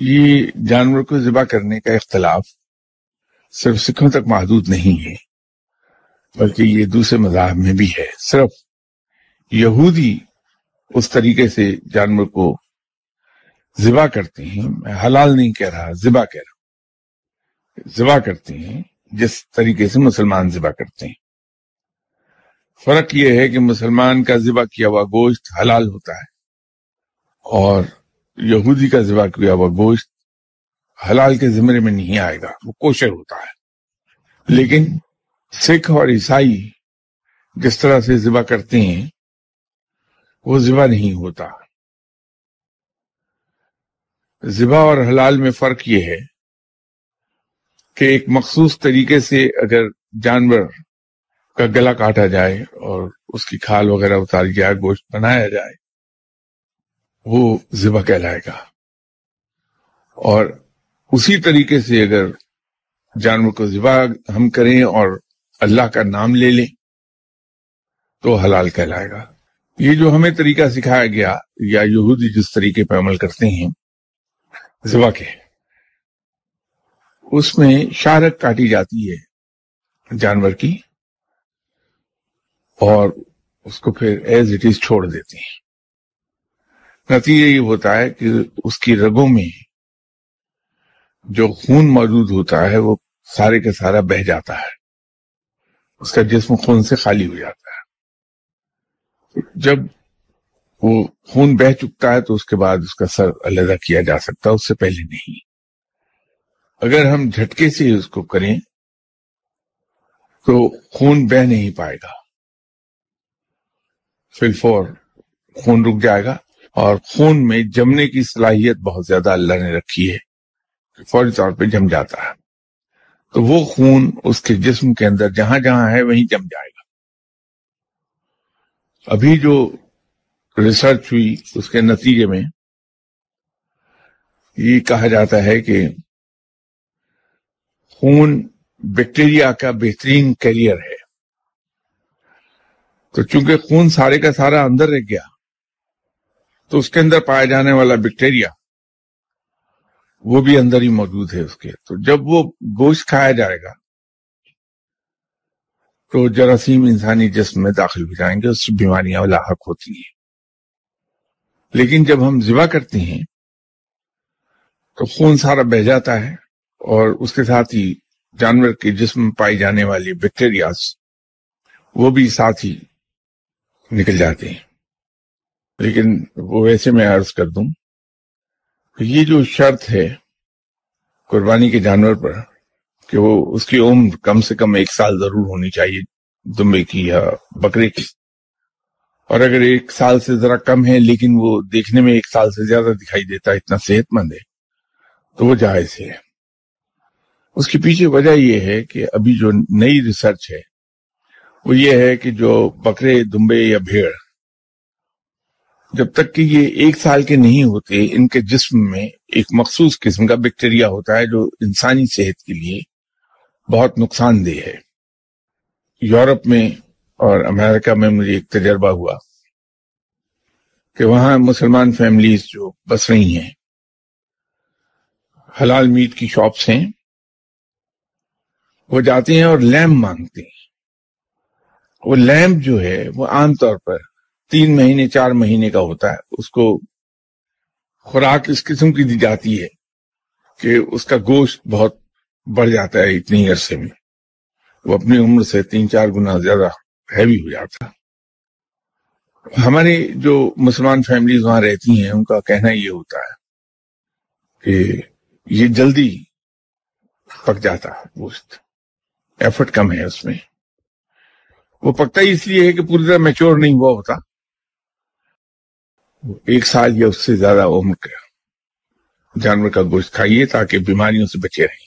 یہ جانور کو ذبح کرنے کا اختلاف صرف سکھوں تک محدود نہیں ہے، بلکہ یہ دوسرے مذاہب میں بھی ہے۔ صرف یہودی اس طریقے سے جانور کو ذبح کرتے ہیں، میں حلال نہیں کہہ رہا، ذبح کہہ رہا ہوں۔ ذبح کرتے ہیں، جس طریقے سے مسلمان ذبح کرتے ہیں۔ فرق یہ ہے کہ مسلمان کا ذبح کیا ہوا گوشت حلال ہوتا ہے اور یہودی کا ذبح کیا ہوا، گوشت حلال کے زمرے میں نہیں آئے گا، وہ کوشر ہوتا ہے۔ لیکن سکھ اور عیسائی جس طرح سے ذبح کرتے ہیں، وہ ذبح نہیں ہوتا۔ ذبح اور حلال میں فرق یہ ہے کہ ایک مخصوص طریقے سے اگر جانور کا گلا کاٹا جائے اور اس کی کھال وغیرہ اتاری جائے، گوشت بنایا جائے وہ ذبح کہلائے گا۔ اور اسی طریقے سے اگر جانور کو ذبح ہم کریں اور اللہ کا نام لے لیں، تو حلال کہلائے گا۔ یہ جو ہمیں طریقہ سکھایا گیا، یا یہودی جس طریقے پہ عمل کرتے ہیں، ذبح کے، اس میں شارک کاٹی جاتی ہے جانور کی، اور اس کو پھر ایز اٹ از چھوڑ دیتے ہیں۔ نتیجہ یہ ہوتا ہے کہ اس کی رگوں میں جو خون موجود ہوتا ہے وہ سارے کا سارا بہ جاتا ہے۔ اس کا جسم خون سے خالی ہو جاتا ہے۔ جب وہ خون بہ چکتا ہے تو اس کے بعد اس کا سر علیحدہ کیا جا سکتا ہے، اس سے پہلے نہیں۔ اگر ہم جھٹکے سے اس کو کریں تو خون بہ نہیں پائے گا۔ فل فور خون رک جائے گا۔ اور خون میں جمنے کی صلاحیت بہت زیادہ اللہ نے رکھی ہے فوری طور پہ جم جاتا ہے۔ تو وہ خون اس کے جسم کے اندر جہاں جہاں ہے وہیں جم جائے گا۔ ابھی جو ریسرچ ہوئی اس کے نتیجے میں یہ کہا جاتا ہے کہ خون بیکٹیریا کا بہترین کیریئر ہے۔ تو چونکہ خون سارے کا سارا اندر رہ گیا تو اس کے اندر پایا جانے والا بیکٹیریا، وہ بھی اندر ہی موجود ہے اس کے۔ تو جب وہ گوشت کھایا جائے گا، تو جراثیم انسانی جسم میں داخل ہو جائیں گے، اس سے بیماریاں لاحق ہوتی ہیں۔ لیکن جب ہم ذبح کرتے ہیں، تو خون سارا بہ جاتا ہے اور اس کے ساتھ ہی جانور کے جسم میں پائی جانے والی بیکٹیریاز، وہ بھی ساتھ ہی نکل جاتے ہیں۔ لیکن وہ ویسے میں عرض کر دوں یہ جو شرط ہے قربانی کے جانور پر کہ وہ اس کی عمر کم سے کم ایک سال ضرور ہونی چاہیے، دمبے کی یا بکرے کی۔ اور اگر ایک سال سے ذرا کم ہے لیکن وہ دیکھنے میں ایک سال سے زیادہ دکھائی دیتا ہے، اتنا صحت مند ہے، تو وہ جائز ہے۔ اس کے پیچھے وجہ یہ ہے کہ ابھی جو نئی ریسرچ ہے، وہ یہ ہے کہ جو بکرے، دمبے یا بھیڑ جب تک کہ یہ ایک سال کے نہیں ہوتے، ان کے جسم میں ایک مخصوص قسم کا بیکٹیریا ہوتا ہے جو انسانی صحت کے لیے بہت نقصان دہ ہے۔ یورپ میں اور امریکہ میں مجھے ایک تجربہ ہوا کہ وہاں مسلمان فیملیز جو بس رہی ہیں، حلال میٹ کی شاپس ہیں، وہ جاتے ہیں اور لیمپ مانگتے ہیں۔ وہ لیمپ جو ہے، وہ عام طور پر تین مہینے، چار مہینے کا ہوتا ہے۔ اس کو خوراک اس قسم کی دی جاتی ہے کہ اس کا گوشت بہت بڑھ جاتا ہے اتنی عرصے میں۔ وہ اپنی عمر سے تین، چار گنا زیادہ ہیوی ہو جاتا ہماری جو مسلمان فیملیز وہاں رہتی ہیں، ان کا کہنا یہ ہوتا ہے کہ یہ جلدی پک جاتا ہے گوشت۔ ایفرٹ کم ہے اس میں۔ وہ پکتا ہی اس لیے ہے کہ پوری طرح میچور نہیں ہوا ہوتا۔ ایک سال یا اس سے زیادہ عمر کا جانور کا گوشت کھائیے تاکہ بیماریوں سے بچے رہیں۔